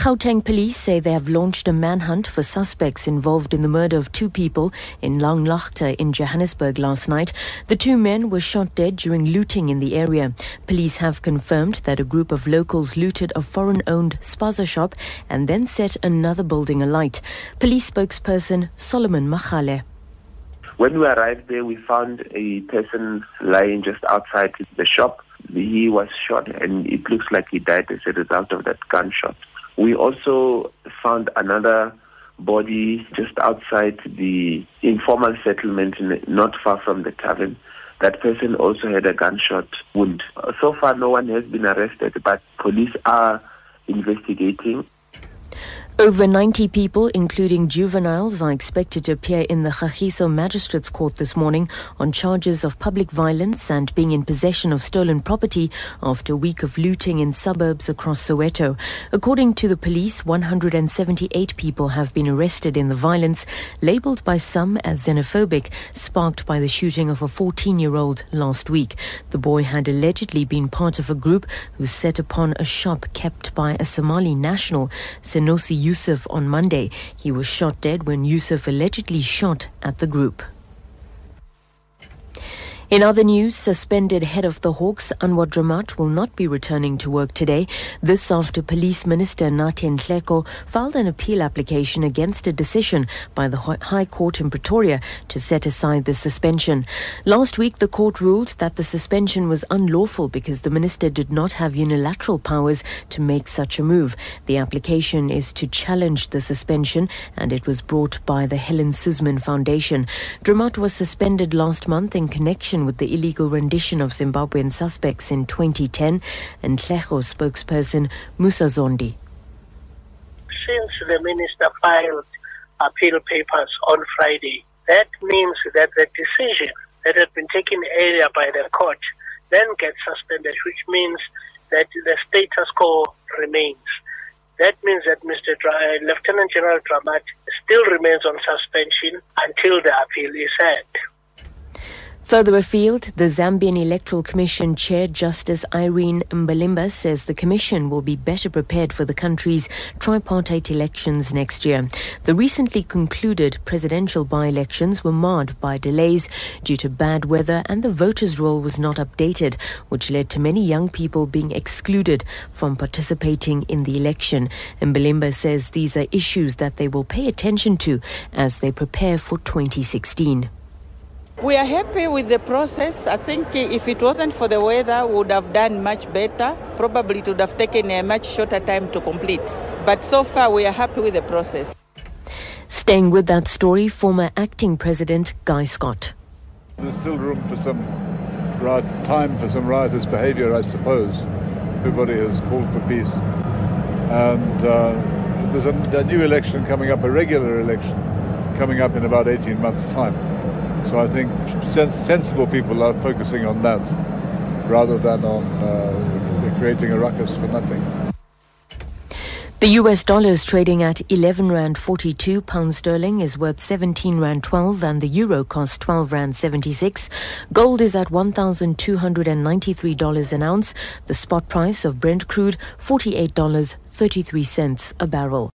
Gauteng police say they have launched a manhunt for suspects involved in the murder of two people in Langlaagte in Johannesburg last night. The two men were shot dead during looting in the area. Police have confirmed that a group of locals looted a foreign-owned spaza shop and then set another building alight. Police spokesperson Solomon Makgale. When we arrived there, we found a person lying just outside the shop. He was shot and it looks like he died as a result of that gunshot. We also found another body just outside the informal settlement, not far from the tavern. That person also had a gunshot wound. So far, no one has been arrested, but police are investigating. Over 90 people, including juveniles, are expected to appear in the Kagiso Magistrates Court this morning on charges of public violence and being in possession of stolen property after a week of looting in suburbs across Soweto. According to the police, 178 people have been arrested in the violence, labelled by some as xenophobic, sparked by the shooting of a 14 year old last week. The boy had allegedly been part of a group who set upon a shop kept by a Somali national, Senosi Yusuf on Monday. He was shot dead when Yusuf allegedly shot at the group. In other news, suspended head of the Hawks, Anwar Dramat, will not be returning to work today. This after Police Minister Nathi Nhleko filed an appeal application against a decision by the High Court in Pretoria to set aside the suspension. Last week, the court ruled that the suspension was unlawful because the minister did not have unilateral powers to make such a move. The application is to challenge the suspension and it was brought by the Helen Suzman Foundation. Dramat was suspended last month in connection with the illegal rendition of Zimbabwean suspects in 2010, and Nhleko spokesperson Musa Zondi. Since the minister filed appeal papers on Friday, that means that the decision that had been taken earlier by the court then gets suspended, which means that the status quo remains. That means that Mr. Dra- Lieutenant General Dramat still remains on suspension until the appeal is heard. Further afield, the Zambian Electoral Commission Chair Justice Irene Mambilima says the Commission will be better prepared for the country's tripartite elections next year. The recently concluded presidential by elections were marred by delays due to bad weather and the voters' roll was not updated, which led to many young people being excluded from participating in the election. Mambilima says these are issues that they will pay attention to as they prepare for 2016. We are happy with the process. I think if it wasn't for the weather, we would have done much better. Probably it would have taken a much shorter time to complete. But so far, we are happy with the process. Staying with that story, former acting president Guy Scott. There's still room for some time for some riotous behaviour, I suppose. Everybody has called for peace. And uh, there's a, a new election coming up, a regular election coming up in about 18 months' time. So I think sens- sensible people are focusing on that rather than on uh, creating a ruckus for nothing. The US dollar is trading at 11 rand 42, pound sterling is worth 17 rand 12 and the euro costs 12 rand 76. Gold is at $1,293 an ounce. The spot price of Brent crude $48.33 a barrel.